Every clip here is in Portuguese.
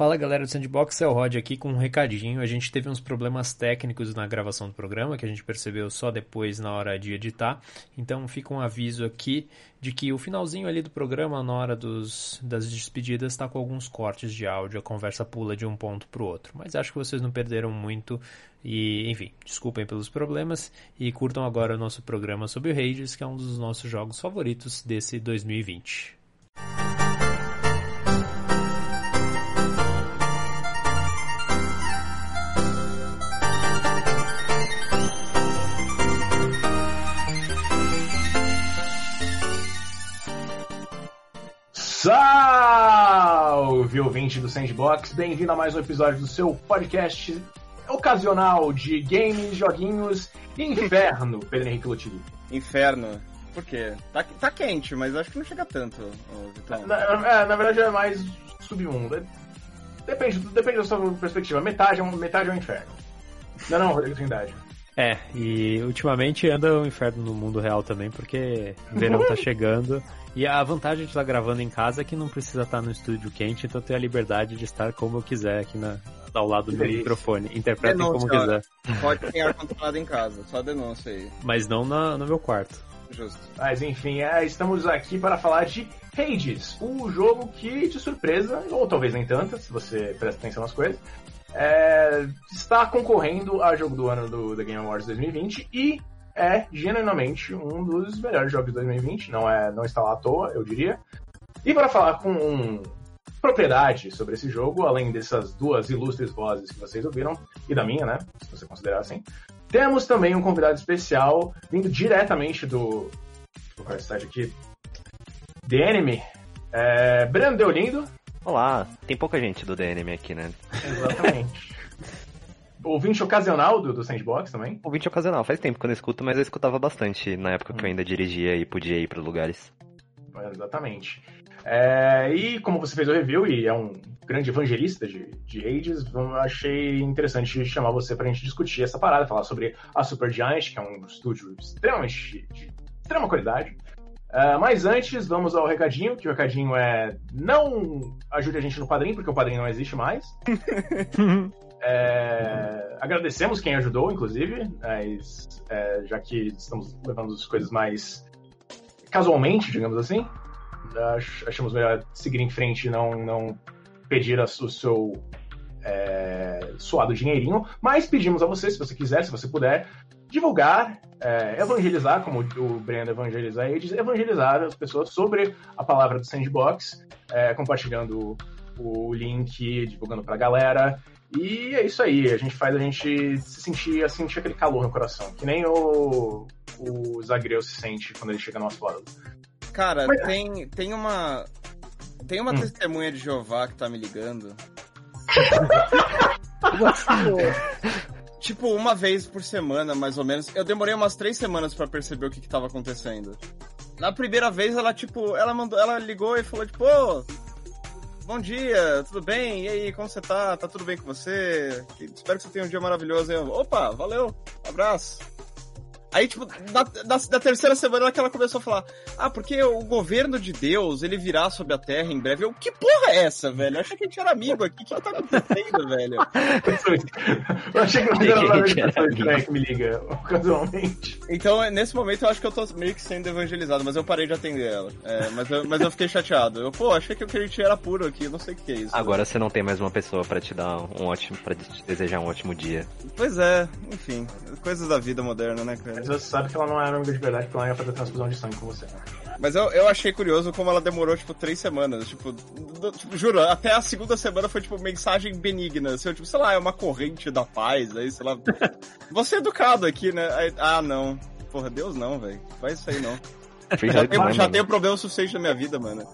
Fala galera do Sandbox, é o Rod aqui com um recadinho. A gente teve uns problemas técnicos na gravação do programa que a gente percebeu só depois na hora de editar. Então fica um aviso aqui de que o finalzinho ali do programa, na hora dos, das despedidas, está com alguns cortes de áudio. A conversa pula de um ponto para o outro. Mas acho que vocês não perderam muito. E, enfim, desculpem pelos problemas e curtam agora o nosso programa sobre o Hades, que é um dos nossos jogos favoritos desse 2020. Salve, ouvinte do Sandbox! Bem-vindo a mais um episódio do seu podcast ocasional de games, joguinhos e inferno, Pedro Henrique Lotiri. Inferno? Por quê? Tá, tá quente, mas acho que não chega tanto, Vitão. Na, é, na verdade é mais sub 1. Depende, depende da sua perspectiva. Metade é um, metade é um inferno. Não, não, Rodrigo Trindade. É, e ultimamente anda o um inferno no mundo real também, porque o verão tá chegando. E a vantagem de estar gravando em casa é que não precisa estar no estúdio quente, então eu tenho a liberdade de estar como eu quiser aqui na, ao lado do meu microfone. Interpretem denúncia, como quiser. Pode ter ar-condicionado em casa, só denúncia aí. Mas não na, no meu quarto. Justo. Mas enfim, é, estamos aqui para falar de Hades, um jogo que, de surpresa, ou talvez nem tanta, se você presta atenção nas coisas, é, está concorrendo a jogo do ano do The Game Awards 2020 e é genuinamente um dos melhores jogos de 2020, não, é, não está lá à toa, eu diria. E para falar com um, propriedade sobre esse jogo, além dessas duas ilustres vozes que vocês ouviram, e da minha, né, se você considerar assim, temos também um convidado especial vindo diretamente do. Vou colocar esse aqui. The Enemy. É, Brando Deolindo. Olá, tem pouca gente do The Enemy aqui, né? Exatamente. Ouvinte ocasional do, do Sandbox também? Ouvinte ocasional, faz tempo que eu não escuto, mas eu escutava bastante na época hum. que eu ainda dirigia e podia ir para lugares. Exatamente. É, e como você fez o review e é um grande evangelista de, de Hades, achei interessante chamar você para a gente discutir essa parada, falar sobre a Super Giant, que é um estúdio extremamente de extrema qualidade. Uh, mas antes, vamos ao recadinho, que o recadinho é não ajude a gente no padrinho, porque o padrinho não existe mais. É, agradecemos quem ajudou, inclusive, mas, é, já que estamos levando as coisas mais casualmente, digamos assim, achamos melhor seguir em frente e não, não pedir o seu é, suado dinheirinho, mas pedimos a você, se você quiser, se você puder, divulgar, é, evangelizar, como o Brenda evangeliza eles, evangelizar as pessoas sobre a palavra do Sandbox, é, compartilhando o link, divulgando pra galera. E é isso aí, a gente faz a gente se sentir, assim, sentir aquele calor no coração, que nem o, o Zagreu se sente quando ele chega no nosso lado. Cara, Mas... tem, tem uma. Tem uma hum. testemunha de Jeová que tá me ligando. tipo, uma vez por semana, mais ou menos. Eu demorei umas três semanas para perceber o que, que tava acontecendo. Na primeira vez, ela, tipo, ela mandou, ela ligou e falou, tipo, ô, bom dia, tudo bem? E aí, como você tá? Tá tudo bem com você? Espero que você tenha um dia maravilhoso. Eu, Opa, valeu, abraço. Aí, tipo, na, na, na, terceira semana que ela começou a falar: Ah, porque o governo de Deus, ele virá sobre a Terra em breve. Eu, que porra é essa, velho? Eu achei que a gente era amigo aqui. O que, que tá acontecendo, velho? eu achei que eu era que me liga, casualmente. Então, nesse momento, eu acho que eu tô meio que sendo evangelizado, mas eu parei de atender ela. É, mas, eu, mas eu fiquei chateado. Eu, pô, achei que a gente era puro aqui, eu não sei o que é isso. Agora você não tem mais uma pessoa pra te dar um ótimo, pra te desejar um ótimo dia. Pois é, enfim, coisas da vida moderna, né, cara? Mas você sabe que ela não é amiga de verdade, porque ela ia fazer transfusão de sangue com você. Mas eu, eu achei curioso como ela demorou, tipo, três semanas. Tipo, do, tipo, juro, até a segunda semana foi, tipo, mensagem benigna. Assim, tipo, sei lá, é uma corrente da paz, aí, sei lá. Você é educado aqui, né? Aí, ah, não. Porra, Deus não, velho. Faz isso aí não. Já, tenho, já tenho problema suficiente na minha vida, mano.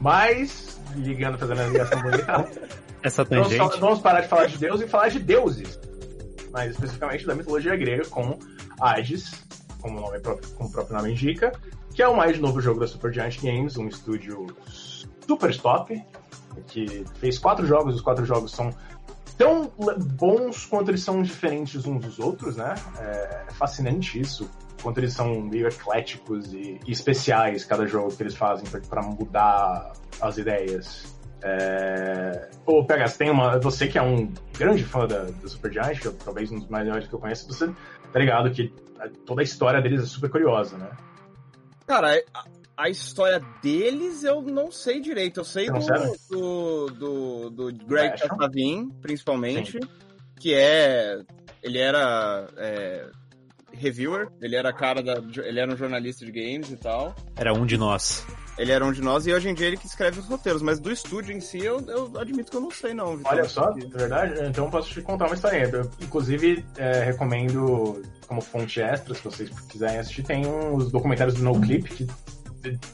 Mas, ligando, fazendo a ligação bonita. Essa tangente. Vamos, vamos parar de falar de Deus e falar de deuses. Mais especificamente da mitologia grega, com Hades, como o, nome, como o próprio nome indica, que é o mais novo jogo da Supergiant Games, um estúdio super top, que fez quatro jogos, os quatro jogos são tão bons quanto eles são diferentes uns dos outros, né? É fascinante isso, quanto eles são meio ecléticos e, e especiais, cada jogo que eles fazem para mudar as ideias. É... Pegas, tem uma. Você que é um grande fã da, da Supergiant, talvez um dos maiores que eu conheço, você tá ligado que toda a história deles é super curiosa, né? Cara, a, a história deles eu não sei direito. Eu sei do, do, do, do, Greg Castavin, principalmente, Sim. que é. Ele era. É, reviewer, ele era cara da. Ele era um jornalista de games e tal. Era um de nós. Ele era um de nós e hoje em dia ele que escreve os roteiros, mas do estúdio em si eu, eu admito que eu não sei não. Vitor. Olha só, é verdade? Então posso te contar uma historinha. Eu, inclusive, é, recomendo como fonte extra, se vocês quiserem assistir, tem uns documentários do NoClip que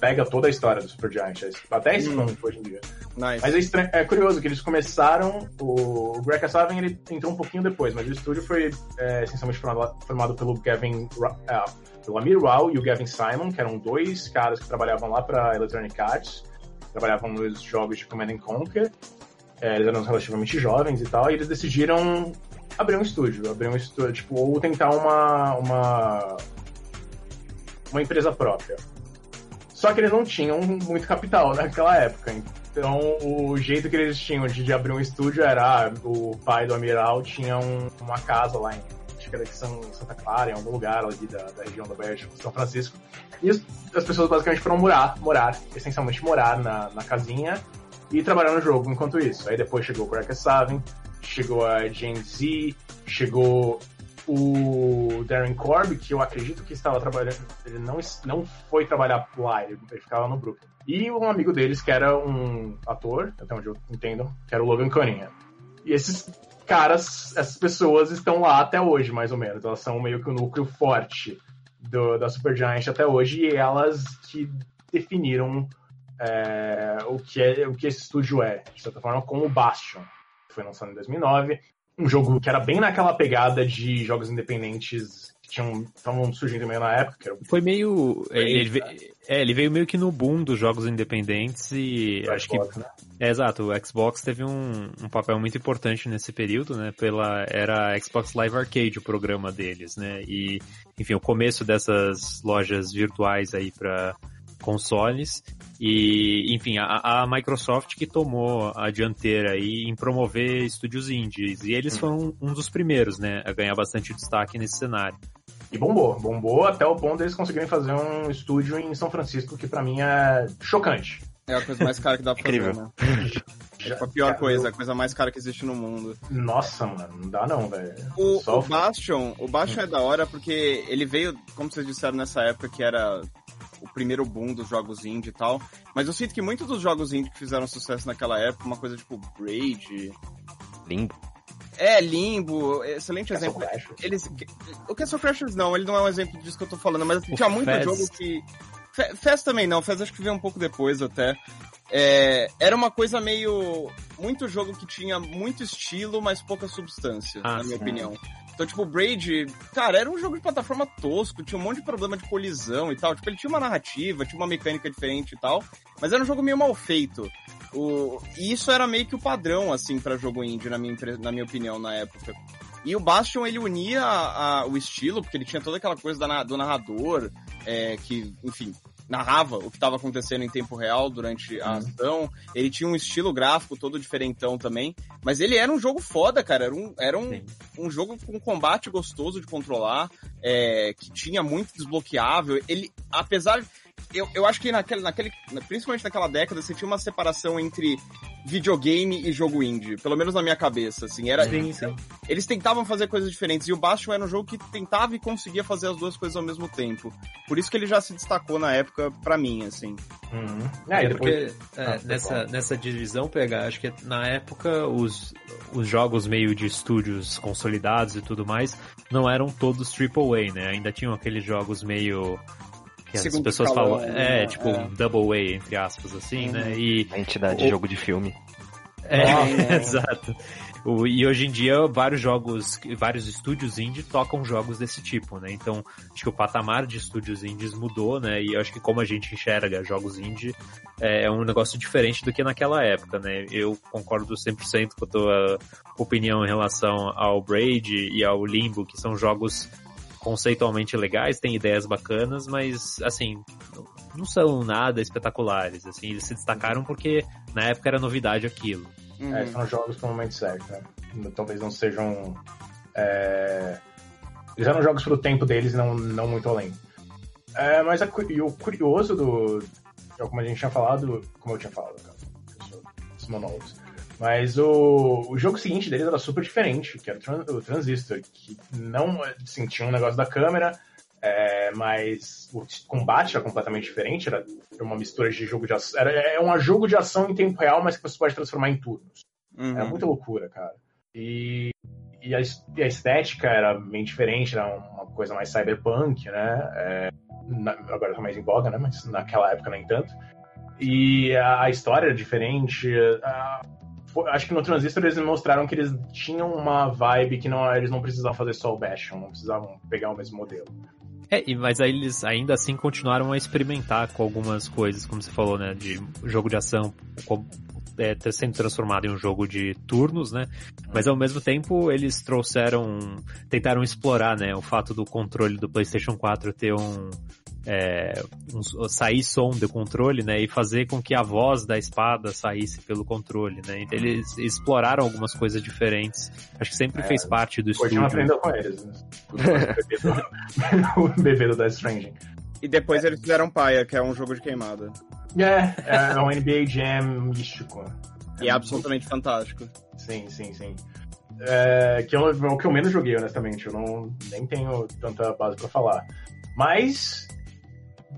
pega toda a história do Supergiant. É até esse hum. hoje em dia. Nice. Mas é, estranho, é, curioso que eles começaram. O, o Greg Kasaven ele entrou um pouquinho depois, mas o estúdio foi é, essencialmente formado, formado pelo Gavin. Uh, pelo Amir Rao e o Gavin Simon, que eram dois caras que trabalhavam lá para Electronic Arts, trabalhavam nos jogos de Command and Conquer. É, eles eram relativamente jovens e tal, e eles decidiram abrir um estúdio, abrir um estúdio, tipo, ou tentar uma, uma, uma empresa própria. Só que eles não tinham muito capital naquela época. Então, o jeito que eles tinham de, de abrir um estúdio era: ah, o pai do Amiral tinha um, uma casa lá em, acho que era de São, Santa Clara, em algum lugar ali da, da região da de São Francisco. E as, as, pessoas basicamente foram morar, morar, essencialmente morar na, na casinha e trabalhar no jogo enquanto isso. Aí depois chegou o Cracker Savin, chegou a Gen Z, chegou o Darren Corb, que eu acredito que estava trabalhando, ele não, não foi trabalhar lá, ele, ele ficava no Brooklyn. E um amigo deles, que era um ator, até onde eu entendo, que era o Logan Cunningham. E esses caras, essas pessoas estão lá até hoje, mais ou menos. Elas são meio que o núcleo forte do, da Supergiant até hoje, e elas que definiram é, o, que é, o que esse estúdio é, de certa forma, com o Bastion. Foi lançado em 2009, um jogo que era bem naquela pegada de jogos independentes que estavam surgindo meio na época. Foi meio. ele, veio, é, ele veio meio que no boom dos jogos independentes e acho Xbox, que. Né? É, exato, o Xbox teve um, um papel muito importante nesse período, né? Pela, era Xbox Live Arcade o programa deles, né? E, enfim, o começo dessas lojas virtuais aí para consoles e, enfim, a, a, Microsoft que tomou a dianteira aí em promover estúdios indies. E eles foram um dos primeiros, né, a ganhar bastante destaque nesse cenário. E bombou, bombou até o ponto deles conseguirem fazer um estúdio em São Francisco, que para mim é chocante. É a coisa mais cara que dá pra fazer, né? É a pior coisa, a coisa mais cara que existe no mundo. Nossa, mano, não dá não, velho. O, o, Bastion, o Bastion é da hora porque ele veio, como vocês disseram nessa época, que era o primeiro boom dos jogos indie e tal. Mas eu sinto que muitos dos jogos indie que fizeram sucesso naquela época, uma coisa tipo Braid. Limbo. É, Limbo, excelente Castle exemplo. Crashers. Eles, o Castle Crashers não, ele não é um exemplo disso que eu tô falando, mas o tinha muito Fez. jogo que. Fez também não, Fez acho que veio um pouco depois até. É, era uma coisa meio. Muito jogo que tinha muito estilo, mas pouca substância, ah, na minha sim. opinião. Então, tipo, o Braid, cara, era um jogo de plataforma tosco, tinha um monte de problema de colisão e tal. Tipo, ele tinha uma narrativa, tinha uma mecânica diferente e tal, mas era um jogo meio mal feito. O... E isso era meio que o padrão, assim, para jogo indie, na minha, na minha opinião, na época. E o Bastion, ele unia a, a, o estilo, porque ele tinha toda aquela coisa da, do narrador, é, que, enfim, narrava o que estava acontecendo em tempo real durante a uhum. ação. Ele tinha um estilo gráfico todo diferentão também. Mas ele era um jogo foda, cara. Era um, era um, um jogo com combate gostoso de controlar, é, que tinha muito desbloqueável. Ele, apesar eu, eu acho que naquele, naquele, principalmente naquela década, você tinha uma separação entre videogame e jogo indie, pelo menos na minha cabeça, assim, era sim, sim. eles tentavam fazer coisas diferentes e o Bastion era um jogo que tentava e conseguia fazer as duas coisas ao mesmo tempo. Por isso que ele já se destacou na época para mim, assim. Uhum. É, é depois... porque é, ah, nessa, nessa divisão pegar, acho que na época os, os jogos meio de estúdios consolidados e tudo mais não eram todos AAA, né? Ainda tinham aqueles jogos meio que as pessoas falam, é, tipo, é. double A, entre aspas, assim, né? uhum. né? E, a entidade de jogo de filme. É, é. exato. O, e hoje em dia, vários jogos, vários estúdios indie tocam jogos desse tipo, né? Então, acho que o patamar de estúdios indies mudou, né? E eu acho que como a gente enxerga jogos indie, é, é um negócio diferente do que naquela época, né? Eu concordo 100% com a tua opinião em relação ao Braid e ao Limbo, que são jogos conceitualmente legais, tem ideias bacanas, mas assim, não são nada espetaculares, assim, eles se destacaram porque na época era novidade aquilo. Uhum. É, são jogos pro momento certo, né? Talvez não sejam. É... Eles eram jogos pro tempo deles não, não muito além. É, mas a, e o curioso do. Como a gente tinha falado. Como eu tinha falado, cara. Os monólogos. Mas o, o jogo seguinte deles era super diferente, que era o Transistor, que não assim, tinha um negócio da câmera, é, mas o combate era completamente diferente, era uma mistura de jogo de ação. Era, é um jogo de ação em tempo real, mas que você pode transformar em turnos. Uhum. Era muita loucura, cara. E, e, a, e, a, estética era bem diferente, era uma coisa mais cyberpunk, né? É, na, agora tá mais em voga, né? Mas naquela época nem tanto. E a, a história era diferente. A, acho que no Transistor eles mostraram que eles tinham uma vibe que não, eles não precisavam fazer só o Bastion, não precisavam pegar o mesmo modelo. É, mas aí eles ainda assim continuaram a experimentar com algumas coisas, como você falou, né? De jogo de ação é, sendo transformado em um jogo de turnos, né? Mas ao mesmo tempo eles trouxeram, tentaram explorar, né? O fato do controle do PlayStation 4 ter um, é, um, sair som do controle, né, e fazer com que a voz da espada saísse pelo controle, né. Então eles exploraram algumas coisas diferentes. Acho que sempre é, fez parte do estúdio. Hoje aprendeu com eles. Né? o bebê do Death Stranding. E depois é. eles fizeram Paia, que é um jogo de queimada. É, é um NBA Jam místico. E é absolutamente fantástico. Sim, sim, sim. É, que é o que eu menos joguei, honestamente. Eu não nem tenho tanta base para falar. Mas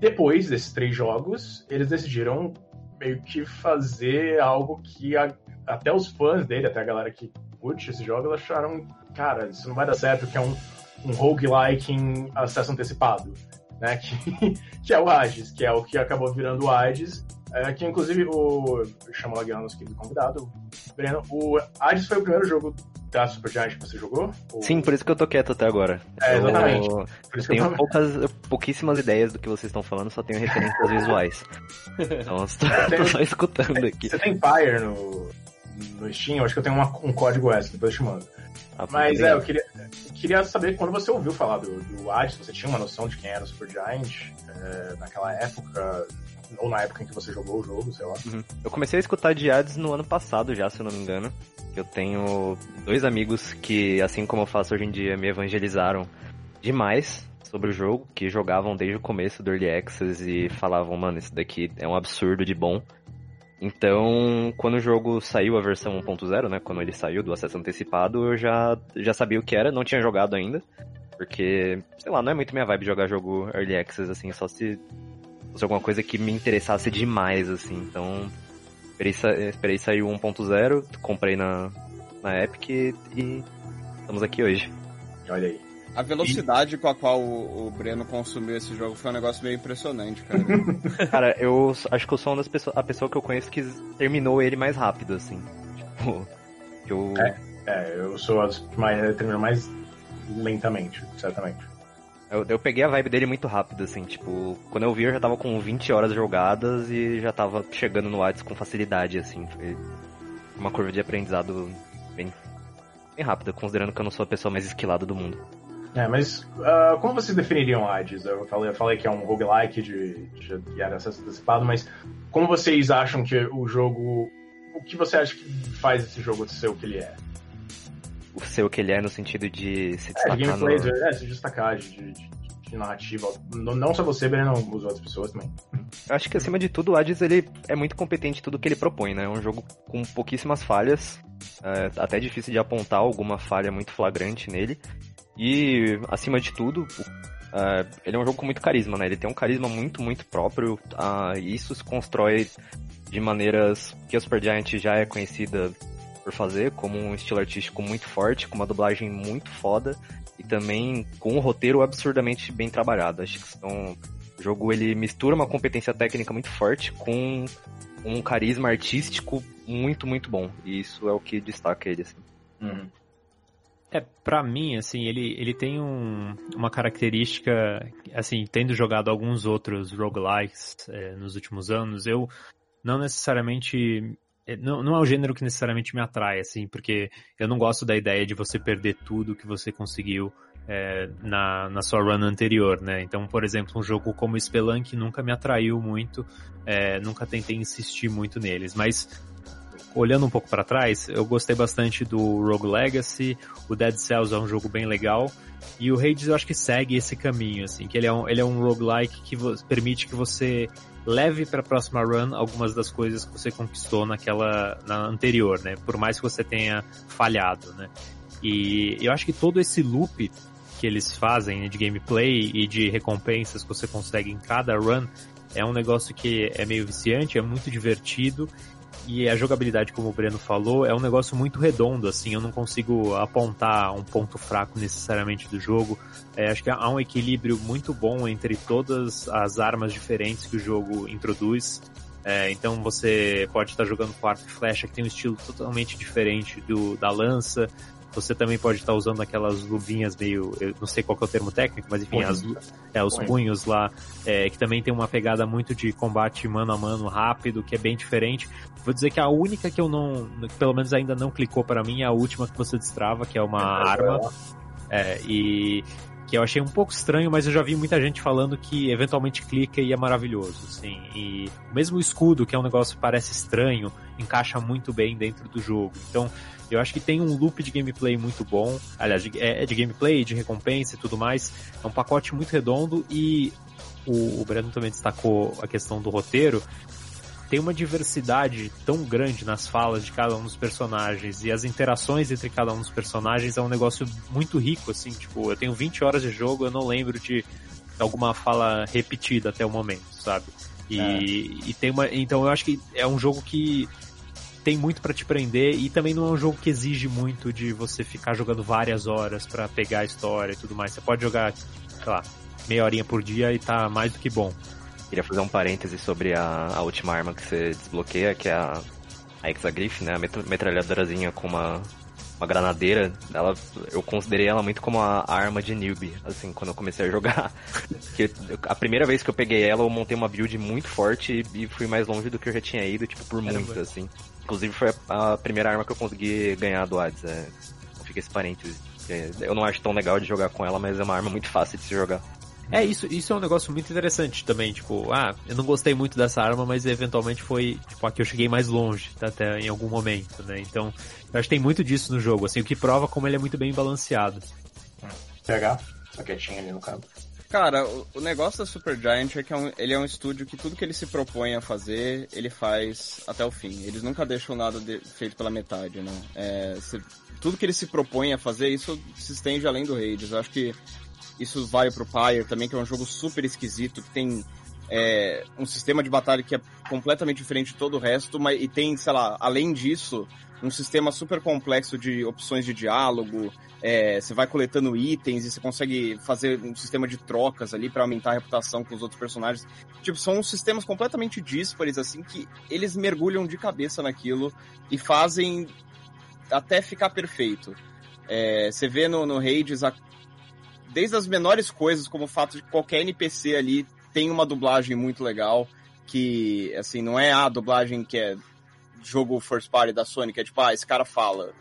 depois desses três jogos, eles decidiram meio que fazer algo que a, até os fãs dele, até a galera que curte esse jogo, acharam, cara, isso não vai dar certo, que é um, um roguelike em acesso antecipado, né? Que, que é o Hades, que é o que acabou virando o Hades, é, que inclusive o. Chama lá nosso querido convidado, Breno. O Hades foi o primeiro jogo da Supergiant que você jogou? Ou... Sim, por isso que eu tô quieto até agora. É, exatamente. Eu, eu tenho tô... poucas, pouquíssimas ideias do que vocês estão falando, só tenho referências visuais. Então eu tô, tô, só escutando aqui. Você tem Pyre no, no Steam? Eu acho que eu tenho uma, um código S, depois eu te mando. Mas é, eu queria, queria saber quando você ouviu falar do, do Hades, você tinha uma noção de quem era o Supergiant é, naquela época, ou na época em que você jogou o jogo, sei lá. Uhum. Eu comecei a escutar de Hades no ano passado já, se eu não me engano. Eu tenho dois amigos que, assim como eu faço hoje em dia, me evangelizaram demais sobre o jogo, que jogavam desde o começo do Early Access e falavam, mano, isso daqui é um absurdo de bom. Então, quando o jogo saiu a versão 1.0, né, quando ele saiu do acesso antecipado, eu já, já sabia o que era, não tinha jogado ainda, porque, sei lá, não é muito minha vibe jogar jogo Early Access, assim, só se fosse alguma coisa que me interessasse demais, assim. Então, esperei, esperei sair o 1.0, comprei na, na Epic e estamos aqui hoje. Olha aí. A velocidade e... com a qual o, o, Breno consumiu esse jogo foi um negócio meio impressionante, cara. cara, eu acho que eu sou uma das pessoas, a pessoa que eu conheço que terminou ele mais rápido, assim. Tipo, eu... É, é eu sou as mais, termino mais lentamente, certamente. Eu, eu peguei a vibe dele muito rápido, assim, tipo, quando eu vi eu já tava com 20 horas jogadas e já tava chegando no Hades com facilidade, assim. Foi uma curva de aprendizado bem, bem rápida, considerando que eu não sou a pessoa mais esquilada do mundo. É, mas uh, como vocês definiriam Hades? Eu falei, eu falei que é um roguelike de, de, de acesso antecipado, mas como vocês acham que o jogo. O que você acha que faz esse jogo ser o que ele é? o ser o que ele é no sentido de se destacar. É, gameplay, no... é, se destacar, de, de, de narrativa. Não só você, Breno, as outras pessoas também. Acho que acima de tudo, o Hades ele é muito competente em tudo que ele propõe, né? É um jogo com pouquíssimas falhas, é até difícil de apontar alguma falha muito flagrante nele. E, acima de tudo, Uh, ele é um jogo com muito carisma, né? Ele tem um carisma muito, muito próprio. Uh, e isso se constrói de maneiras que a Supergiant já é conhecida por fazer, como um estilo artístico muito forte, com uma dublagem muito foda e também com um roteiro absurdamente bem trabalhado. Acho que o jogo ele mistura uma competência técnica muito forte com um carisma artístico muito, muito bom. E isso é o que destaca ele, assim. Uhum. É, pra mim, assim, ele, ele tem um, uma característica, assim, tendo jogado alguns outros roguelikes é, nos últimos anos, eu não necessariamente é, não, não é um gênero que necessariamente me atrai, assim, porque eu não gosto da ideia de você perder tudo que você conseguiu é, na, na sua run anterior, né? Então, por exemplo, um jogo como Spelunk nunca me atraiu muito, é, nunca tentei insistir muito neles, mas olhando um pouco para trás, eu gostei bastante do Rogue Legacy, o Dead Cells é um jogo bem legal, e o Hades eu acho que segue esse caminho, assim, que ele é um, ele é um roguelike que permite que você leve para a próxima run algumas das coisas que você conquistou naquela na anterior, né? Por mais que você tenha falhado, né? E eu acho que todo esse loop que eles fazem né, de gameplay e de recompensas que você consegue em cada run é um negócio que é meio viciante, é muito divertido e a jogabilidade, como o Breno falou, é um negócio muito redondo, assim, eu não consigo apontar um ponto fraco necessariamente do jogo. É, acho que há um equilíbrio muito bom entre todas as armas diferentes que o jogo introduz. É, então você pode estar jogando com arco e flecha que tem um estilo totalmente diferente do da lança. Você também pode estar usando aquelas luvinhas meio, eu não sei qual é o termo técnico, mas enfim, as, é, os punhos lá, é, que também tem uma pegada muito de combate mano a mano rápido, que é bem diferente. Vou dizer que a única que eu não, pelo menos ainda não clicou para mim, é a última que você destrava, que é uma é, arma. É, e que eu achei um pouco estranho, mas eu já vi muita gente falando que eventualmente clica e é maravilhoso, assim. E mesmo o escudo, que é um negócio que parece estranho, encaixa muito bem dentro do jogo. Então, eu acho que tem um loop de gameplay muito bom. Aliás, é, é de gameplay, de recompensa e tudo mais. É um pacote muito redondo e o, o Breno também destacou a questão do roteiro tem uma diversidade tão grande nas falas de cada um dos personagens e as interações entre cada um dos personagens é um negócio muito rico, assim, tipo, eu tenho 20 horas de jogo, eu não lembro de alguma fala repetida até o momento, sabe? E, é. e tem uma, então eu acho que é um jogo que tem muito para te prender e também não é um jogo que exige muito de você ficar jogando várias horas para pegar a história e tudo mais. Você pode jogar, sei lá, meia horinha por dia e tá mais do que bom. Queria fazer um parêntese sobre a, a última arma que você desbloqueia, que é a, a Exagriff, né? A metralhadorazinha com uma, uma granadeira. Ela, eu considerei ela muito como a arma de newbie, assim, quando eu comecei a jogar. que a primeira vez que eu peguei ela, eu montei uma build muito forte e, e fui mais longe do que eu já tinha ido, tipo, por muito, assim. Inclusive foi a, a, primeira arma que eu consegui ganhar do Hades. É, fica esse parênteses. Eu não acho tão legal de jogar com ela, mas é uma arma muito fácil de se jogar. É, isso, isso é um negócio muito interessante também, tipo, ah, eu não gostei muito dessa arma, mas eventualmente foi, tipo, a que eu cheguei mais longe, tá, até em algum momento, né? Então, eu acho que tem muito disso no jogo, assim, o que prova como ele é muito bem balanceado. PH, tá quietinho ali no canto. Cara, o, negócio da Super Giant é que é um, ele é um estúdio que tudo que ele se propõe a fazer, ele faz até o fim. Eles nunca deixam nada de, feito pela metade, né? É, se, tudo que ele se propõe a fazer, isso se estende além do Hades. Eu acho que isso vale pro Pyre também, que é um jogo super esquisito, que tem é, um sistema de batalha que é completamente diferente de todo o resto, mas, e tem, sei lá, além disso, um sistema super complexo de opções de diálogo, é, você vai coletando itens e você consegue fazer um sistema de trocas ali para aumentar a reputação com os outros personagens. Tipo, são sistemas completamente díspares, assim, que eles mergulham de cabeça naquilo e fazem até ficar perfeito. É, você vê no, no Hades a desde as menores coisas, como o fato de que qualquer NPC ali tem uma dublagem muito legal, que, assim, não é a dublagem que é jogo first party da Sony, que é tipo, ah, esse cara fala.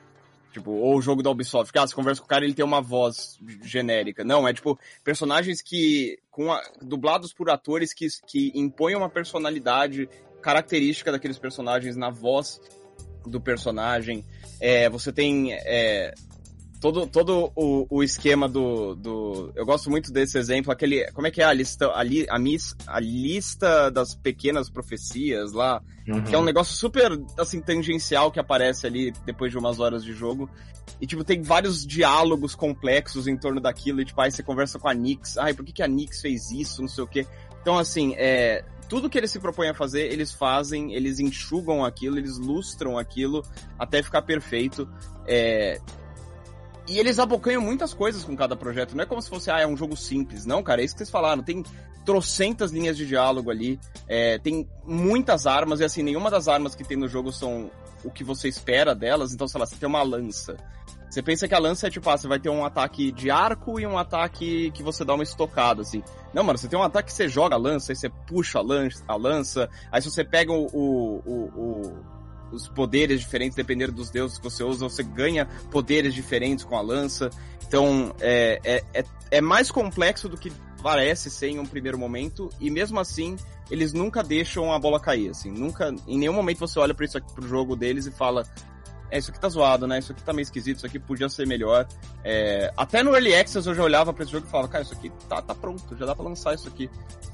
Tipo, ou o jogo da Ubisoft, que ah, você conversa com o cara ele tem uma voz genérica. Não, é tipo, personagens que, com a, dublados por atores que, que impõem uma personalidade característica daqueles personagens na voz do personagem. É, você tem é, todo, todo o, o esquema do, do. Eu gosto muito desse exemplo, aquele. Como é que é a lista? A, li, a, mis, a lista das pequenas profecias lá. Uhum. Que é um negócio super assim, tangencial que aparece ali depois de umas horas de jogo. E, tipo, tem vários diálogos complexos em torno daquilo. E, tipo, aí você conversa com a Nix. Ai, por que, que a Nix fez isso? Não sei o quê. Então, assim, é, tudo que eles se propõem a fazer, eles fazem, eles enxugam aquilo, eles lustram aquilo até ficar perfeito. É, e eles abocanham muitas coisas com cada projeto. Não é como se fosse, ah, é um jogo simples. Não, cara, é isso que vocês falaram. Tem trocentas linhas de diálogo ali. É, tem muitas armas, e assim, nenhuma das armas que tem no jogo são o que você espera delas. Então, sei lá, você tem uma lança. Você pensa que a lança é tipo, ah, você vai ter um ataque de arco e um ataque que você dá uma estocada, assim. Não, mano, você tem um ataque que você joga a lança, aí você puxa a lança, a lança aí se você pega o, o, o, o os poderes diferentes dependendo dos deuses que você usa, você ganha poderes diferentes com a lança. Então, é, é, é, é mais complexo do que parece ser em um primeiro momento, e mesmo assim, eles nunca deixam a bola cair, assim, nunca, em nenhum momento você olha para isso aqui, pro jogo deles e fala, é, isso aqui tá zoado, né? Isso aqui tá meio esquisito, isso aqui podia ser melhor. É, até no Early Access eu já olhava pra esse jogo e falava, cara, isso aqui tá, tá pronto, já dá pra lançar isso aqui.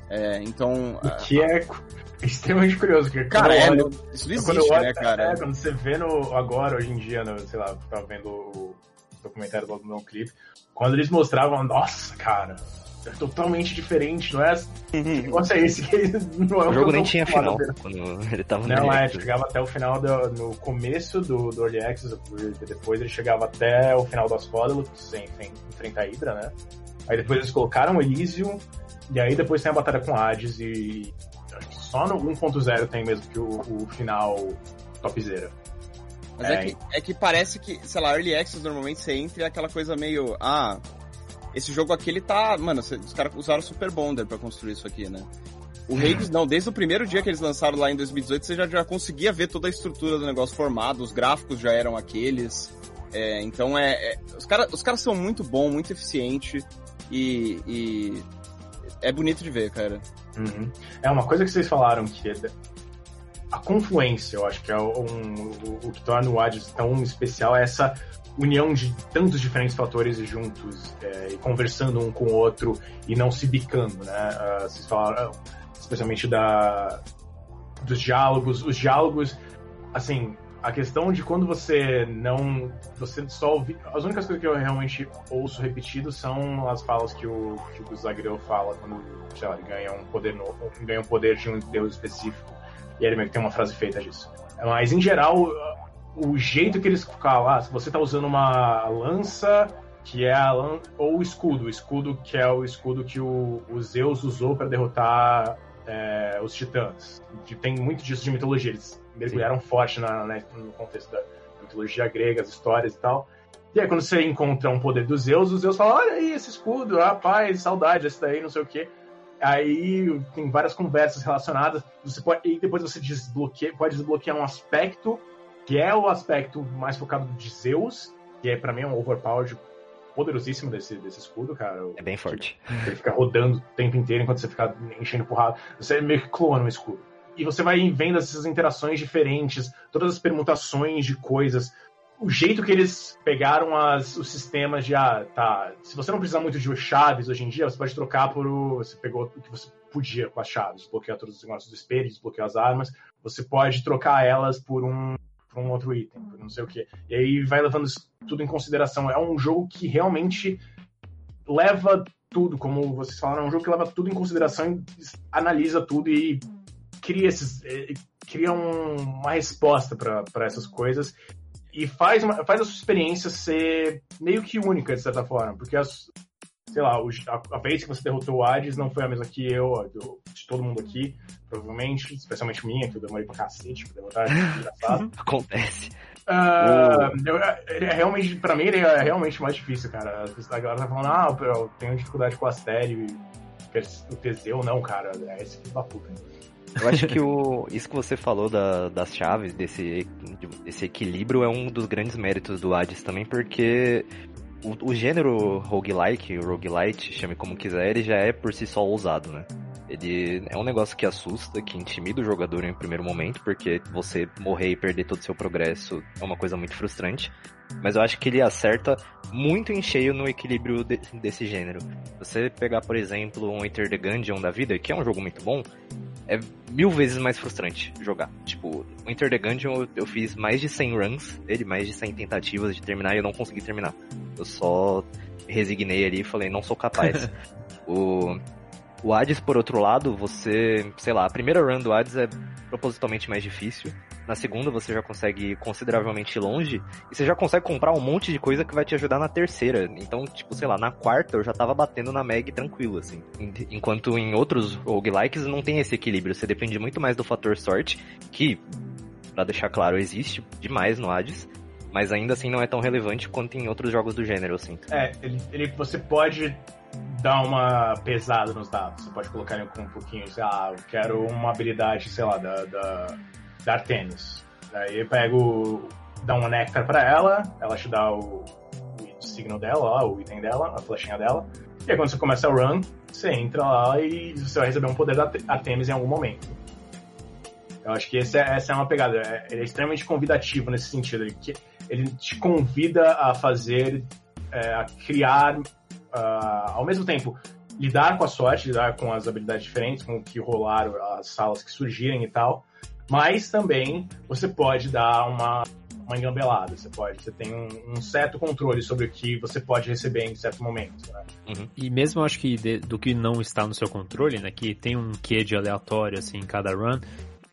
É, então. O que é extremamente curioso. Porque cara, é, olho, isso não existe, olho, né, cara? É, quando você vê no, agora, hoje em dia, no, sei lá, tava vendo o documentário do meu clipe, quando eles mostravam, nossa, cara, é totalmente diferente, não é? Que negócio é esse que não é o, o jogo nem tinha final quando ele tava Não, é, chegava até o final do, no começo do, do Early Access, depois ele chegava até o final das Fódelos, sem enfrentar a Hydra, né? Aí depois eles colocaram o Elysium, e aí depois tem a batalha com Hades, e só no 1.0 tem mesmo que o, o final topzera. Mas é, é, que, é que parece que, sei lá, Early Access normalmente você entra e é aquela coisa meio, ah, esse jogo aqui, ele tá. Mano, os caras usaram Super Bonder pra construir isso aqui, né? O Hades, não, desde o primeiro dia que eles lançaram lá em 2018, você já, já conseguia ver toda a estrutura do negócio formado, os gráficos já eram aqueles. É, então é. é os caras os cara são muito bom, muito eficiente e, e, é bonito de ver, cara. Uhum. É uma coisa que vocês falaram que é a confluência, eu acho que é um, o, o que torna o Hades tão especial, é essa união de tantos diferentes fatores juntos é, e conversando um com o outro e não se bicando, né? Uh, vocês falaram especialmente da dos diálogos, os diálogos, assim, a questão de quando você não, você só ouve, as únicas coisas que eu realmente ouço repetido são as falas que o que o Zagreu fala quando, sei lá, ele ganha um poder novo, ganha um poder de um deus específico e ele meio que tem uma frase feita disso. Mas em geral o jeito que eles falam, ah, se você tá usando uma lança, que é a lan... ou o escudo, o escudo que é o escudo que o, o Zeus usou para derrotar é, os titãs. Tem muito disso de mitologia, eles mergulharam Sim. forte na, na, no contexto da mitologia grega, as histórias e tal. E aí quando você encontra um poder dos Zeus, os Zeus falam, olha aí esse escudo, rapaz, saudade, esse daí, não sei o quê. Aí tem várias conversas relacionadas. Você pode, e depois você desbloqueia, pode desbloquear um aspecto que é o aspecto mais focado de Zeus, que é para mim é um overpower poderosíssimo desse, desse escudo, cara. É bem forte. Ele fica rodando o tempo inteiro enquanto você fica enchendo porrada. Você meio que clona o escudo. E você vai vendo essas interações diferentes, todas as permutações de coisas. O jeito que eles pegaram as, os sistemas de, ah, tá, se você não precisar muito de chaves hoje em dia, você pode trocar por o. Você pegou o que você podia com as chaves, desbloquear todos os negócios do espelho, desbloquear as armas. Você pode trocar elas por um para um outro item, por não sei o que. E aí vai levando isso tudo em consideração. É um jogo que realmente leva tudo, como vocês falaram, é um jogo que leva tudo em consideração analisa tudo e cria esses cria um, uma resposta para essas coisas e faz, uma, faz a sua experiência ser meio que única, de certa forma, porque as, sei lá, a, a vez que você derrotou o Hades não foi a mesma que eu, de todo mundo aqui, provavelmente, especialmente minha, que eu demorei pra cacete pra derrotar, engraçado. Acontece. Uh, eu, ele é realmente, pra mim, ele é realmente mais difícil, cara. A galera tá falando, ah, eu tenho dificuldade com a série, o Teseu, não, cara, é esse filho da puta. Eu acho que o, isso que você falou da, das chaves, desse, desse equilíbrio, é um dos grandes méritos do Hades também, porque o, o gênero roguelike, roguelite, chame como quiser, ele já é por si só ousado, né? Ele é um negócio que assusta, que intimida o jogador em primeiro momento, porque você morrer e perder todo o seu progresso é uma coisa muito frustrante. Mas eu acho que ele acerta muito em cheio no equilíbrio de, desse gênero. Você pegar, por exemplo, um Enter the Gungeon da vida, que é um jogo muito bom, é mil vezes mais frustrante jogar. Tipo, o Enter the Gungeon eu, eu fiz mais de 100 runs dele, mais de 100 tentativas de terminar e eu não consegui terminar. Eu só resignei ali e falei, não sou capaz. o, o Hades, por outro lado, você, sei lá, a primeira run do Hades é propositalmente mais difícil. Na segunda você já consegue ir consideravelmente longe. E você já consegue comprar um monte de coisa que vai te ajudar na terceira. Então, tipo, sei lá, na quarta eu já tava batendo na Meg tranquilo, assim. Enquanto em outros roguelikes não tem esse equilíbrio. Você depende muito mais do fator sorte, que, para deixar claro, existe demais no Hades mas ainda assim não é tão relevante quanto em outros jogos do gênero, assim. É, ele, ele, você pode dar uma pesada nos dados. Você pode colocar com um pouquinho, sei lá, eu quero uma habilidade, sei lá, da, da, da Artemis. Aí eu pego, dá um nectar pra ela, ela te dá o, o signal dela, o item dela, a flechinha dela. E aí quando você começa a run, você entra lá e você vai receber um poder da Artemis em algum momento. Eu acho que esse é, essa é uma pegada. É, ele é extremamente convidativo nesse sentido. Ele, ele te convida a fazer, é, a criar, uh, ao mesmo tempo, lidar com a sorte, lidar com as habilidades diferentes, com o que rolar, as salas que surgirem e tal. Mas também você pode dar uma, uma engambelada. Você pode, você tem um, um, certo controle sobre o que você pode receber em certo momento. Né? Uhum. E mesmo acho que de, do que não está no seu controle, né, que tem um quê de aleatório assim em cada run,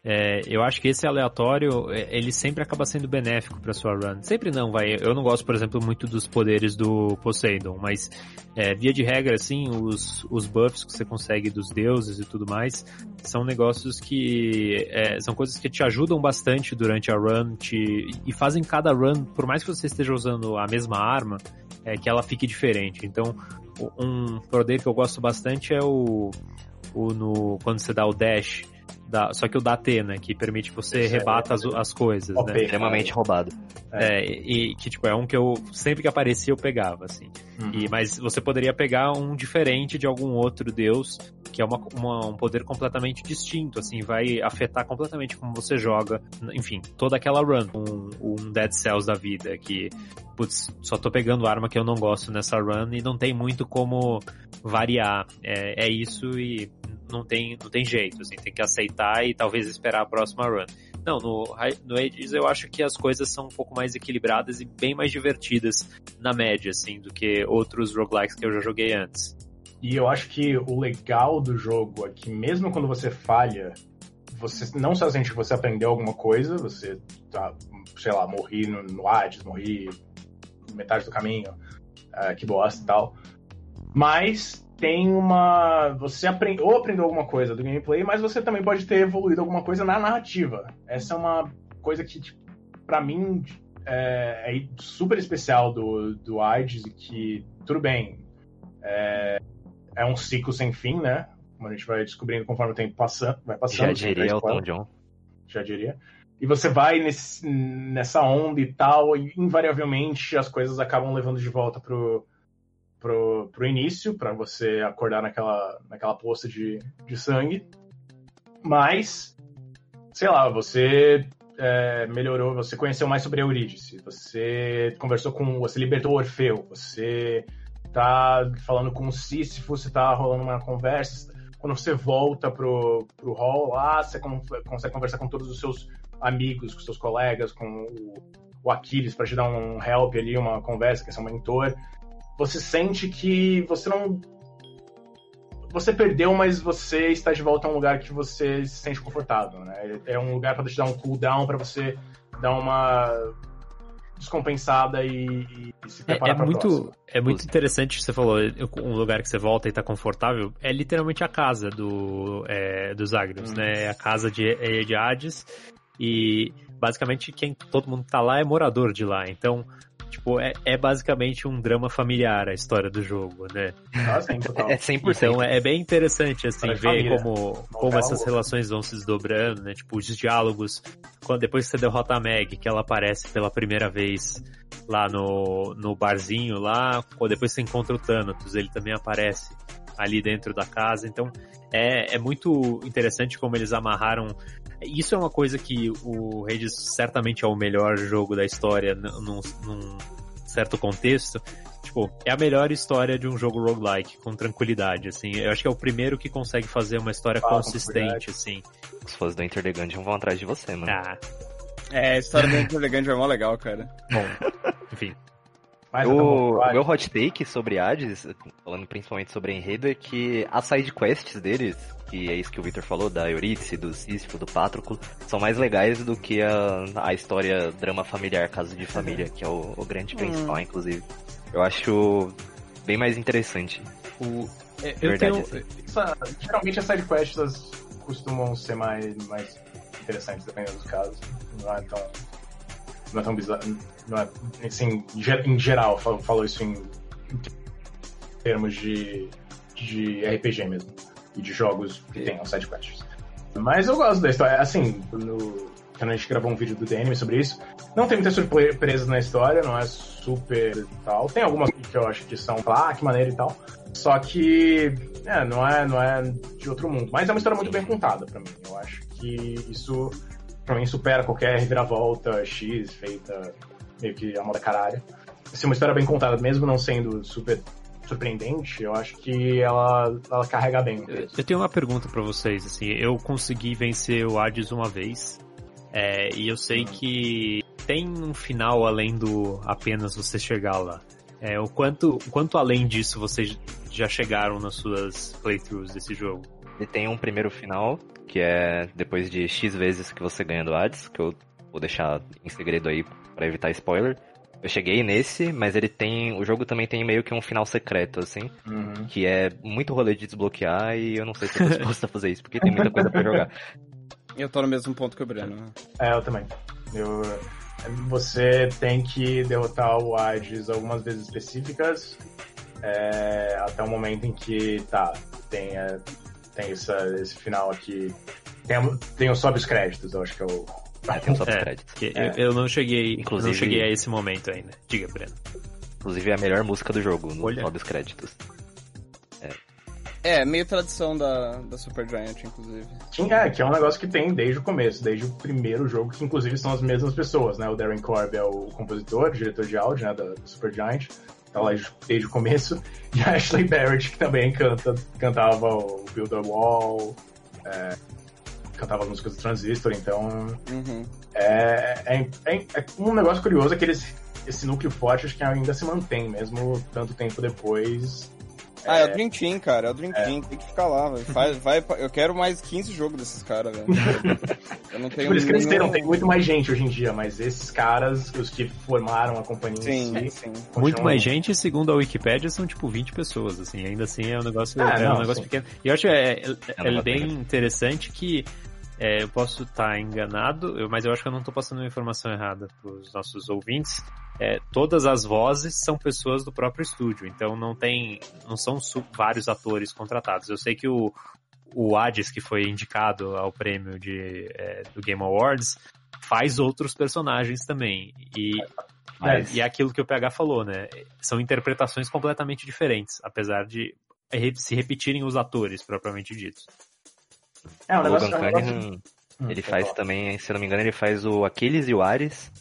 é, eu acho que esse aleatório, é, ele sempre acaba sendo benéfico para sua run. Sempre não, vai. Eu não gosto, por exemplo, muito dos poderes do Poseidon, mas é, via de regra, assim, os, os buffs que você consegue dos deuses e tudo mais, são negócios que é, são coisas que te ajudam bastante durante a run te, e fazem cada run, por mais que você esteja usando a mesma arma, é, que ela fique diferente. Então, um poder que eu gosto bastante é o, o no, quando você dá o dash da, só que o da Atena, que permite você Esse rebata é, as, as coisas, OP, né? Extremamente roubado. É, e que tipo, é um que eu sempre que aparecia eu pegava, assim. Uhum. E, mas você poderia pegar um diferente de algum outro deus, que é uma, uma, um poder completamente distinto, assim, vai afetar completamente como você joga, enfim, toda aquela run, um, um Dead Cells da vida, que, putz, só tô pegando arma que eu não gosto nessa run e não tem muito como variar. É, é isso e não tem, não tem jeito, assim, tem que aceitar e talvez esperar a próxima run. Não, no, no Ages eu acho que as coisas são um pouco mais equilibradas e bem mais divertidas na média, assim, do que outros roguelikes que eu já joguei antes. E eu acho que o legal do jogo é que mesmo quando você falha, você não só sente que você aprendeu alguma coisa, você tá, sei lá, morri no, no Hades, morri metade do caminho, uh, que bosta e tal. Mas tem uma. Você aprende, ou aprendeu alguma coisa do gameplay, mas você também pode ter evoluído alguma coisa na narrativa. Essa é uma coisa que, tipo, pra mim, é, é super especial do, do AIDS, que, tudo bem, é, é um ciclo sem fim, né? Como a gente vai descobrindo conforme o tempo passa, vai passando. Já diria o Tom John. Já diria. E você vai nesse, nessa onda e tal, e invariavelmente as coisas acabam levando de volta pro, pro, pro início, para você acordar naquela, naquela poça de, de sangue. Mas, sei lá, você é, melhorou, você conheceu mais sobre Eurídice, você conversou com, você libertou Orfeu, você tá falando com o Sísifo, você tá rolando uma conversa, quando você volta pro, pro hall lá, você consegue conversar com todos os seus amigos, com seus colegas, com o, o Aquiles para te dar um help ali, uma conversa, que é seu mentor você sente que você não. Você perdeu, mas você está de volta a um lugar que você se sente confortável, né? É um lugar para te dar um cooldown, para você dar uma descompensada e, e se preparar é, é muito É muito interessante você falou, um lugar que você volta e está confortável, é literalmente a casa do, é, dos Zagreus, hum. né? É a casa de, é de Hades e basicamente quem todo mundo que tá lá é morador de lá. Então, Tipo, é, é basicamente um drama familiar a história do jogo, né? Ah, sim, total. É 100%. Então é bem interessante, assim, ver família. como, como essas relações vão se desdobrando, né? Tipo, os diálogos, quando depois que você derrota a Meg, que ela aparece pela primeira vez lá no, no barzinho lá, ou depois você encontra o Thanatos, ele também aparece ali dentro da casa, então é, é muito interessante como eles amarraram isso é uma coisa que o Hades certamente é o melhor jogo da história num, num certo contexto. Tipo, é a melhor história de um jogo roguelike, com tranquilidade, assim. Eu acho que é o primeiro que consegue fazer uma história ah, consistente, assim. Os fãs do Enter the Gungeon vão atrás de você, mano. Ah. É, a história do Enter the Gungeon é mó legal, cara. Bom, enfim. Mas o, o meu hot take sobre Hades, falando principalmente sobre enredo, é que as side quests deles, que é isso que o Victor falou, da Eurídice, do Sísifo, do Pátroclo, são mais legais do que a, a história drama familiar, caso de família, que é o, o grande principal, hum. inclusive. Eu acho bem mais interessante. O, é, eu Verdade, tenho, assim. essa, geralmente as side quests costumam ser mais, mais interessantes, dependendo dos casos. Não é tão não é tão bizarro. Não é, assim, em geral, falou isso em, em termos de, de RPG mesmo. E de jogos que tenham side quests. Mas eu gosto da história. Assim, no, quando a gente gravou um vídeo do The sobre isso. Não tem muitas surpresas na história, não é super tal. Tem algumas que eu acho que são, ah, que maneira e tal. Só que, é, não é, não é de outro mundo. Mas é uma história muito bem contada para mim. Eu acho que isso, pra mim, supera qualquer reviravolta X feita meio que a moda caralho. Assim, uma história bem contada, mesmo não sendo super surpreendente, eu acho que ela, ela carrega bem. Eu tenho uma pergunta para vocês, assim, eu consegui vencer o Hades uma vez, é, e eu sei hum. que tem um final além do apenas você chegar lá. É, o quanto, o quanto além disso vocês já chegaram nas suas playthroughs desse jogo? Ele tem um primeiro final, que é depois de X vezes que você ganha do Hades, que eu vou deixar em segredo aí para evitar spoiler. Eu cheguei nesse, mas ele tem. O jogo também tem meio que um final secreto, assim. Uhum. Que é muito rolê de desbloquear e eu não sei se eu tô disposto a fazer isso, porque tem muita coisa pra jogar. Eu tô no mesmo ponto que o Breno. É, eu também. Eu, você tem que derrotar o Hades algumas vezes específicas, é, até o momento em que, tá, tem, é, tem essa, esse final aqui. Tem, tem os sobe os créditos, eu acho que é o, ah, tem um créditos. É. Eu, eu, não cheguei, Inclusive, não cheguei a esse momento ainda. Diga, Breno. Inclusive é a melhor música do jogo, no Olha. dos créditos. É. é, meio tradição da, da Super Giant, inclusive. Sim, é, que é um negócio que tem desde o começo, desde o primeiro jogo, que inclusive são as mesmas pessoas, né? O Darren Korb é o compositor, o diretor de áudio, né, da Super Giant, tá lá desde o começo, e a Ashley Barrett, que também canta, cantava o Build a Wall, é, cantava as músicas do Transistor, então. Uhum. É, é, é, é, um negócio curioso é que eles, esse núcleo forte acho que ainda se mantém, mesmo tanto tempo depois. Ah, é, o Dream Team, cara. É o Dream é. Team. Tem que ficar lá, Vai, vai, eu quero mais 15 jogos desses caras, velho. Eu não tenho. Tipo, eles cresceram, tem muito mais gente hoje em dia, mas esses caras, os que formaram a companhia sim, em si, sim. Muito mais gente, segundo a Wikipedia, são tipo 20 pessoas, assim. Ainda assim é um negócio, ah, é, não, um negócio pequeno. E eu acho é, é, é bem interessante que é, eu posso estar tá enganado, eu, mas eu acho que eu não estou passando uma informação errada para os nossos ouvintes. É, todas as vozes são pessoas do próprio estúdio, então não tem, não são vários atores contratados. Eu sei que o, o Hades, que foi indicado ao prêmio de, é, do Game Awards, faz outros personagens também. E, mas... e é aquilo que o PH falou, né? São interpretações completamente diferentes, apesar de se repetirem os atores propriamente ditos. É, o Logan Cunningham, ele faz também, se eu não me engano, ele faz o Aquiles e o Ares.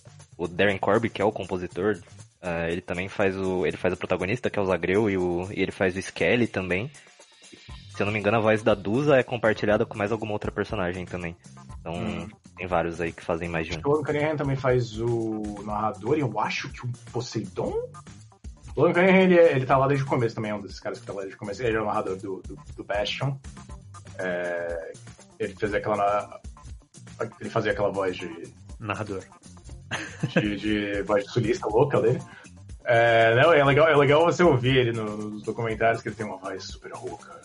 O Darren Corby, que é o compositor, uh, ele também faz o. Ele faz o protagonista, que é o Zagreu, e, o, e ele faz o Skelly também. Se eu não me engano, a voz da Dusa é compartilhada com mais alguma outra personagem também. Então, hum. tem vários aí que fazem mais de um. O Logan Cunningham também faz o narrador, e eu acho que o Poseidon o Logan Cunningham, ele, ele tá lá desde o começo também, é um desses caras que tá lá desde o começo. Ele é o narrador do, do, do Bastion. É, ele fazia aquela. Ele fazia aquela voz de. Narrador. De, de voz sulista louca dele. É, não, é, legal, é legal você ouvir ele nos documentários que ele tem uma voz super rouca.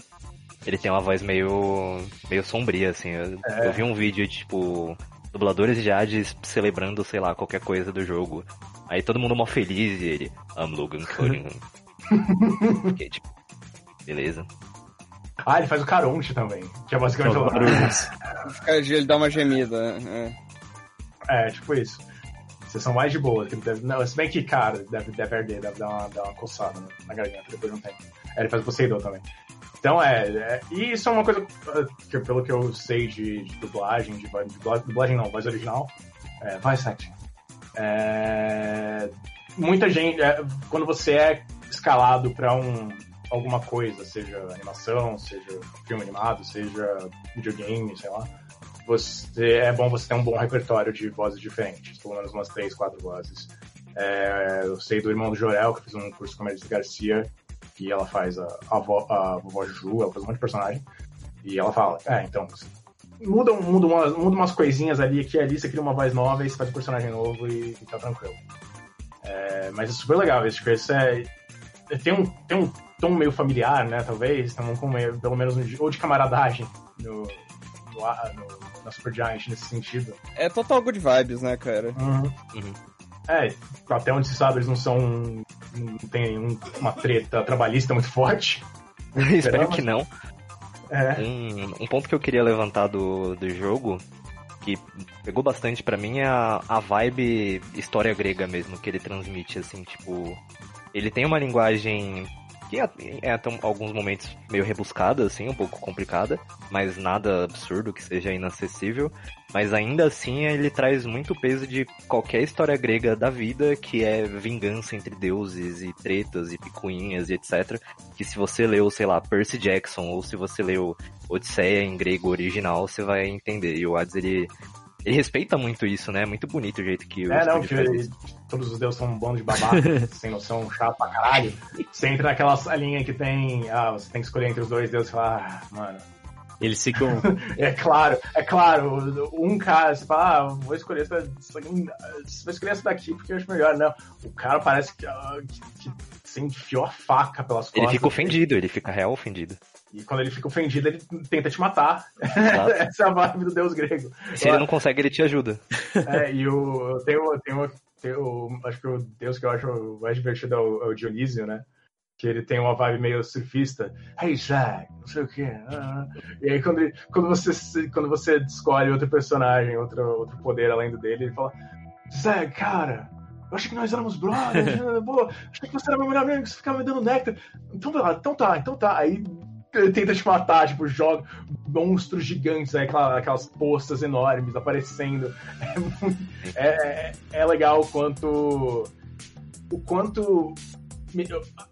Ele tem uma voz meio. meio sombria, assim. Eu, é. eu vi um vídeo de tipo. Dubladores de Hades celebrando, sei lá, qualquer coisa do jogo. Aí todo mundo mó feliz e ele. I'm Logan Cunningham. Fiquei, tipo, beleza. Ah, ele faz o Caronte também, que é basicamente o Ele dá uma gemida. É. é, tipo isso. Vocês são mais de boa. Tipo, não, se bem que, cara, deve, deve arder, deve dar uma, dar uma coçada na garganta depois de um tempo. É, ele faz Poseidon também. Então, é, é, E isso é uma coisa que, pelo que eu sei de, de dublagem, de, de, dublagem não, voz original, é, voice acting. É, muita gente, é, quando você é escalado para um alguma coisa, seja animação, seja filme animado, seja videogame, sei lá, você, é bom você ter um bom repertório de vozes diferentes, pelo menos umas três, quatro vozes. É, eu sei do irmão do Jorel, que fez um curso com a Melissa Garcia, que ela faz a, a, vo, a vovó Ju, ela faz um monte de personagem, e ela fala, é, então, muda, muda, umas, muda umas coisinhas ali, aqui ali, você cria uma voz nova e você faz um personagem novo e, e tá tranquilo. É, mas é super legal, esse curso é, tem um, tem um tom meio familiar, né? Talvez, com meio, pelo menos, ou de camaradagem no, no, no, na Supergiant nesse sentido. É total good vibes, né, cara? Uhum. Uhum. É, até onde se sabe, eles não são. Não tem um, uma treta trabalhista muito forte. Espero que não. É. Um, um, ponto que eu queria levantar do, do jogo, que pegou bastante para mim é a, a vibe história grega mesmo que ele transmite, assim, tipo. Ele tem uma linguagem que é, é alguns momentos meio rebuscada, assim, um pouco complicada, mas nada absurdo que seja inacessível. Mas ainda assim ele traz muito peso de qualquer história grega da vida, que é vingança entre deuses e tretas e picuinhas e etc. Que se você leu, sei lá, Percy Jackson, ou se você leu Odisseia em grego original, você vai entender. E o Hades, ele ele respeita muito isso, né? É muito bonito o jeito que o É, não, que ele, todos os deuses são um bando de babaca, sem noção, chato pra caralho. Você entra naquela salinha que tem. Ah, você tem que escolher entre os dois deuses e falar, ah, mano. Eles ficam. é claro, é claro. Um cara, você fala, ah, vou escolher essa, essa, vou escolher essa daqui porque eu acho melhor. Não, o cara parece que, ah, que, que você enfiou a faca pelas costas. Ele fica ofendido, ele fica real ofendido. E quando ele fica ofendido, ele tenta te matar. Essa é a vibe do deus grego. Se ele não consegue, ele te ajuda. É, e o. Tem o. Tem o, tem o acho que o deus que eu acho mais divertido é o, é o Dionísio, né? que ele tem uma vibe meio surfista. Hey, Jack, não sei o quê. Ah. E aí, quando, ele, quando, você, quando você escolhe outro personagem, outro, outro poder além do dele, ele fala: Zack, cara, eu achei que nós éramos brothers. Pô, achei que você era meu melhor amigo, você ficava me dando néctar. Então tá, então tá, então tá. Aí tenta te matar, tipo, joga monstros gigantes, aí, aquelas postas enormes aparecendo. É, é, é legal o quanto. O quanto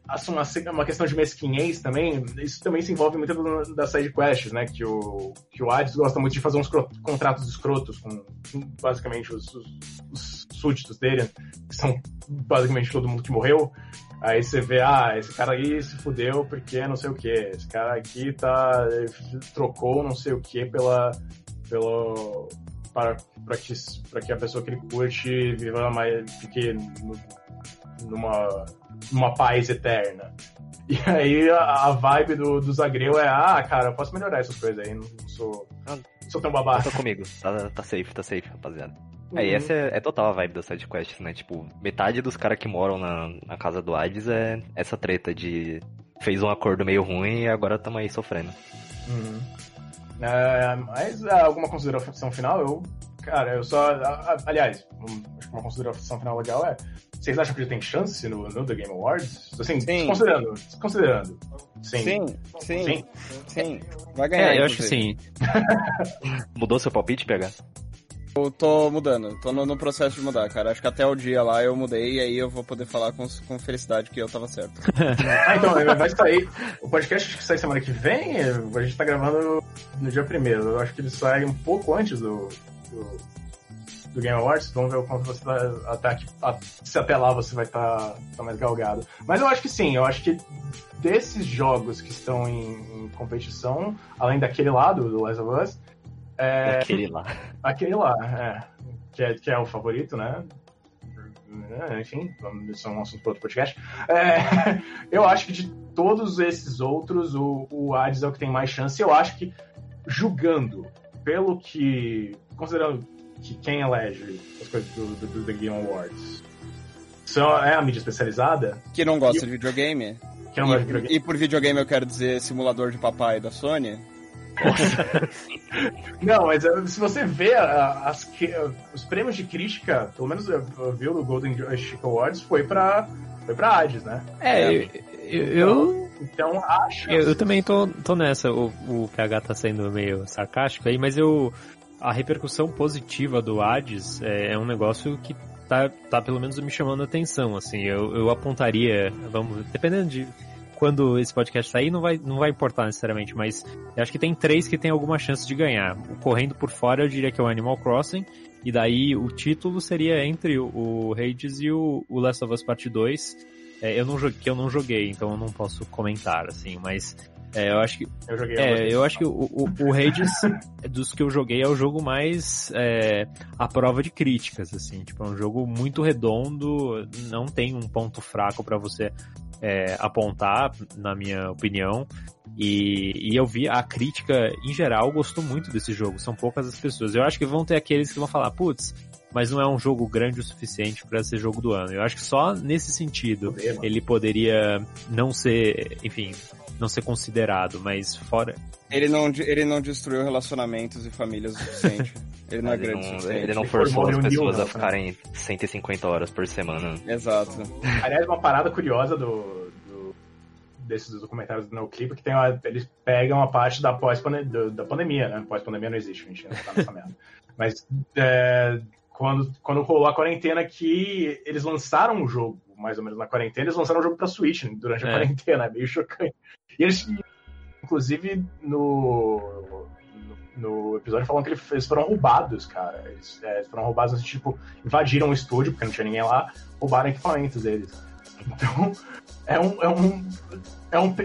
assim, uma, questão de mesquinhez também, isso também se envolve muito das side quests, né? Que o, que o Hades gosta muito de fazer uns contratos escrotos com basicamente os, os, os súditos dele, que são basicamente todo mundo que morreu. Aí você vê, ah, esse cara aí se fudeu porque não sei o que, esse cara aqui tá. trocou não sei o que pela. pelo. para, para, que, para que a pessoa que ele curte viva mais. fique numa uma paz eterna. E aí a, a vibe do, do Zagreu é, ah, cara, eu posso melhorar essas coisas aí, não sou, não sou tão babaca. Tá comigo, tá, tá safe, tá safe, rapaziada. Uhum. Aí essa é, é, total a vibe das sidequests, né? Tipo, metade dos caras que moram na, na casa do Hades é essa treta de fez um acordo meio ruim e agora estamos aí sofrendo. Uhum. É, mas é, alguma consideração final? Eu, cara, eu só. Aliás, acho que uma consideração final legal é vocês acham que ele tem chance no, no The Game Awards? Assim, sim. considerando. Considerando. Sim. Sim, sim. Sim. sim. Vai ganhar. É, eu acho que sim. Mudou seu palpite, PH? Eu tô mudando, tô no, no, processo de mudar, cara. Acho que até o dia lá eu mudei e aí eu vou poder falar com, com felicidade que eu tava certo. ah, então, vai sair. O podcast que sai semana que vem, a gente tá gravando no dia primeiro. Eu acho que ele sai um pouco antes do, do do Game Awards. Vamos ver o quanto você vai até aqui, se até lá você vai estar tá, tá mais galgado. Mas eu acho que sim, eu acho que desses jogos que estão em, em competição, além daquele lado do Last of Us. É, aquele lá. Aquele lá, é. Que é, que é o favorito, né? É, enfim, isso é um assunto para outro podcast. É, eu acho que de todos esses outros, o, o Hades é o que tem mais chance. Eu acho que, julgando pelo que. Considerando que quem elege as coisas do, do, do The Game Awards são, é a mídia especializada. Que não gosta e, de videogame. Que não e, gosta de videogame. E por videogame eu quero dizer simulador de papai da Sony. não, mas eh, se você vê as, os prêmios de crítica, pelo menos eu, eu vi no Golden Joystick Awards, foi pra, foi pra Hades, né? É, é eu, eu, então, acho. Eu, eu, também tô, tô nessa. O, o PH tá sendo meio sarcástico aí, mas eu, a repercussão positiva do Hades é, é, um negócio que tá, tá pelo menos me chamando a atenção, assim, eu, eu apontaria, vamos, dependendo de quando esse podcast sair, não vai, não vai importar necessariamente, mas eu acho que tem três que tem alguma chance de ganhar. O correndo por fora, eu diria que é o Animal Crossing, e daí o título seria entre o, Hades e o, o Last of Us Part 2, é, eu não joguei, que eu não joguei, então eu não posso comentar, assim, mas é, eu acho que. Eu joguei. É, eu acho que o, o, o Hades, dos que eu joguei, é o jogo mais é, à prova de críticas, assim. Tipo, é um jogo muito redondo, não tem um ponto fraco para você é, apontar, na minha opinião. E, e, eu vi a crítica, em geral, gostou muito desse jogo. São poucas as pessoas. Eu acho que vão ter aqueles que vão falar, putz, mas não é um jogo grande o suficiente para ser jogo do ano. Eu acho que só nesse sentido ele poderia não ser, enfim, não ser considerado, mas fora. Ele não, ele não destruiu relacionamentos e famílias o suficiente. Ele não é Ele grande o não, suficiente. ele não forçou as pessoas a ficarem 150 horas por semana. Exato. Aliás, uma parada curiosa do, do- desses documentários do NoClip é que tem uma, eles pegam a parte da pós da pandemia, né? Pós-pandemia não existe, a gente não tá nessa merda. Mas é, quando, quando rolou a quarentena aqui, eles lançaram o jogo, mais ou menos na quarentena, eles lançaram o jogo pra Switch durante a É. quarentena, é meio chocante. E eles, inclusive, no, no, no episódio falam que eles foram roubados, cara. Eles, é, foram roubados, assim, tipo, invadiram o estúdio, porque não tinha ninguém lá, roubaram equipamentos deles. Então, é um. É um, é um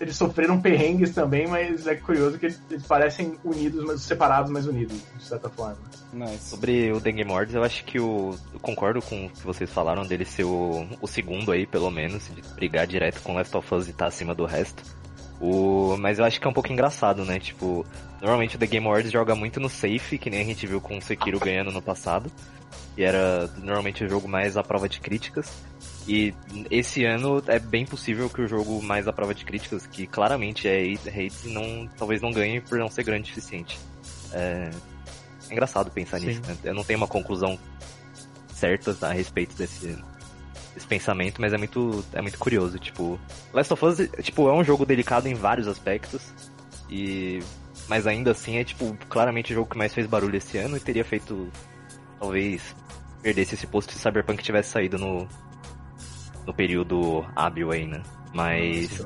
eles sofreram perrengues também, mas é curioso que eles, eles parecem unidos, mas separados, mas unidos, de certa forma. Nice. Sobre o Dengue Mords, eu acho que o. Eu concordo com o que vocês falaram dele ser o, o segundo aí, pelo menos, de brigar direto com Last of Us e estar acima do resto. O, mas eu acho que é um pouco engraçado, né? Tipo, normalmente o The Game Awards joga muito no safe, que nem a gente viu com o Sekiro ganhando no passado. E era normalmente o jogo mais à prova de críticas. E esse ano é bem possível que o jogo mais à prova de críticas, que claramente é Hades, não, talvez não ganhe por não ser grande o suficiente. É, é engraçado pensar Sim. nisso, né? Eu não tenho uma conclusão certa a respeito desse, desse pensamento, mas é muito, é muito curioso. Tipo, Last of Us tipo, é um jogo delicado em vários aspectos. E. Mas ainda assim é tipo, claramente o jogo que mais fez barulho esse ano e teria feito. Talvez perdesse esse posto se Cyberpunk tivesse saído no. No período hábil aí, né? Mas Se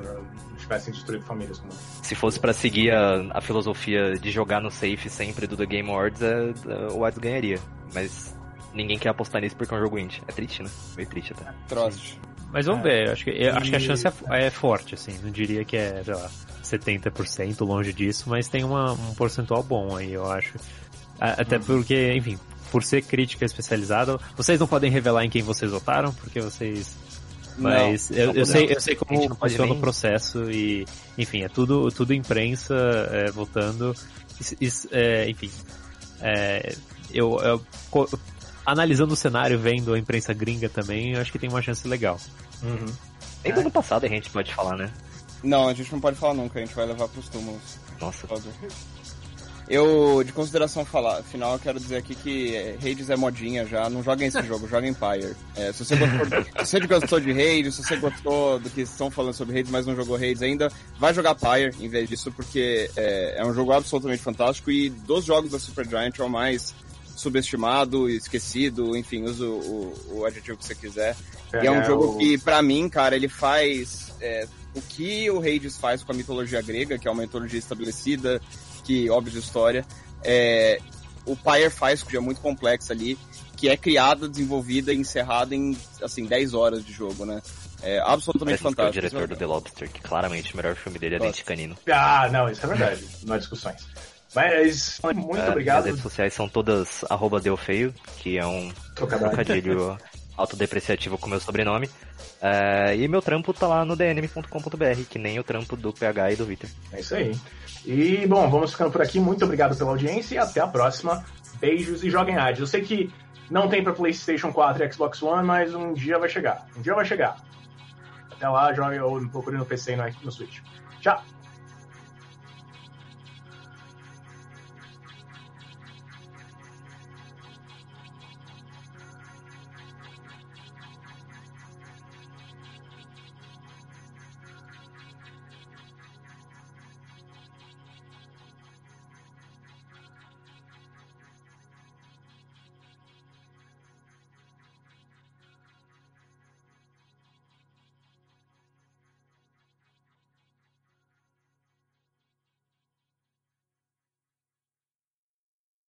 tivessem destruído famílias como. se fosse pra seguir a, a filosofia de jogar no safe sempre do The Game Awards, é, é, o Wilds ganharia. Mas ninguém quer apostar nisso porque é um jogo indie. É triste, né? Meio triste até. Trost. Mas vamos É. ver, eu acho que, eu acho que a E- chance é, é forte, assim. Não diria que é, sei lá, 70% longe disso, mas tem uma, um percentual bom aí, eu acho. Até porque, enfim, por ser crítica especializada, vocês não podem revelar em quem vocês votaram, porque vocês. Mas eu, não eu sei, eu sei A gente como não pode funciona o processo e, enfim, é tudo, tudo imprensa é, votando. Is- is- é, enfim, é, eu, eu- co- analisando o cenário, vendo a imprensa gringa também, eu acho que tem uma chance legal. Uhum. Nem do ano passado a gente pode falar, né? Não, a gente não pode falar nunca, a gente vai levar pros túmulos. Nossa. Foda. Eu, de consideração fala- final, eu quero dizer aqui que é, Hades é modinha já, não joga esse jogo, joga Empire. É, se, você gostou, se você gostou de Hades, se você gostou do que estão falando sobre Hades, mas não jogou Hades ainda, vai jogar Pyre em vez disso, porque é, é um jogo absolutamente fantástico e dos jogos da Supergiant é o mais subestimado, esquecido, enfim, usa o, o, o adjetivo que você quiser. E é um jogo o- que, pra mim, cara, ele faz é, o que o Hades faz com a mitologia grega, que é uma mitologia estabelecida, que, óbvio, de história. É, o Pyre faz, que é muito complexo ali, que é criada, desenvolvida e encerrada em, assim, 10 horas de jogo, né? É absolutamente Parece que é o fantástico. diretor do The Lobster, que claramente o melhor filme dele é. Dente Canino. Ah, não, isso é verdade. Não há discussões. Mas, muito É, obrigado. As redes sociais são todas arroba Deu Feio, que é um Trocadilho. trocadilho autodepreciativo com meu sobrenome. É, e meu trampo tá lá no dnm.com.br, que nem o trampo do PH e do Victor. É isso aí. E, bom, vamos ficando por aqui. Muito obrigado pela audiência e até a próxima. Beijos e joguem Hades. Eu sei que não tem pra PlayStation 4 e Xbox One, mas um dia vai chegar. Um dia vai chegar. Até lá, jogue ou procure no PC e no Switch. Tchau!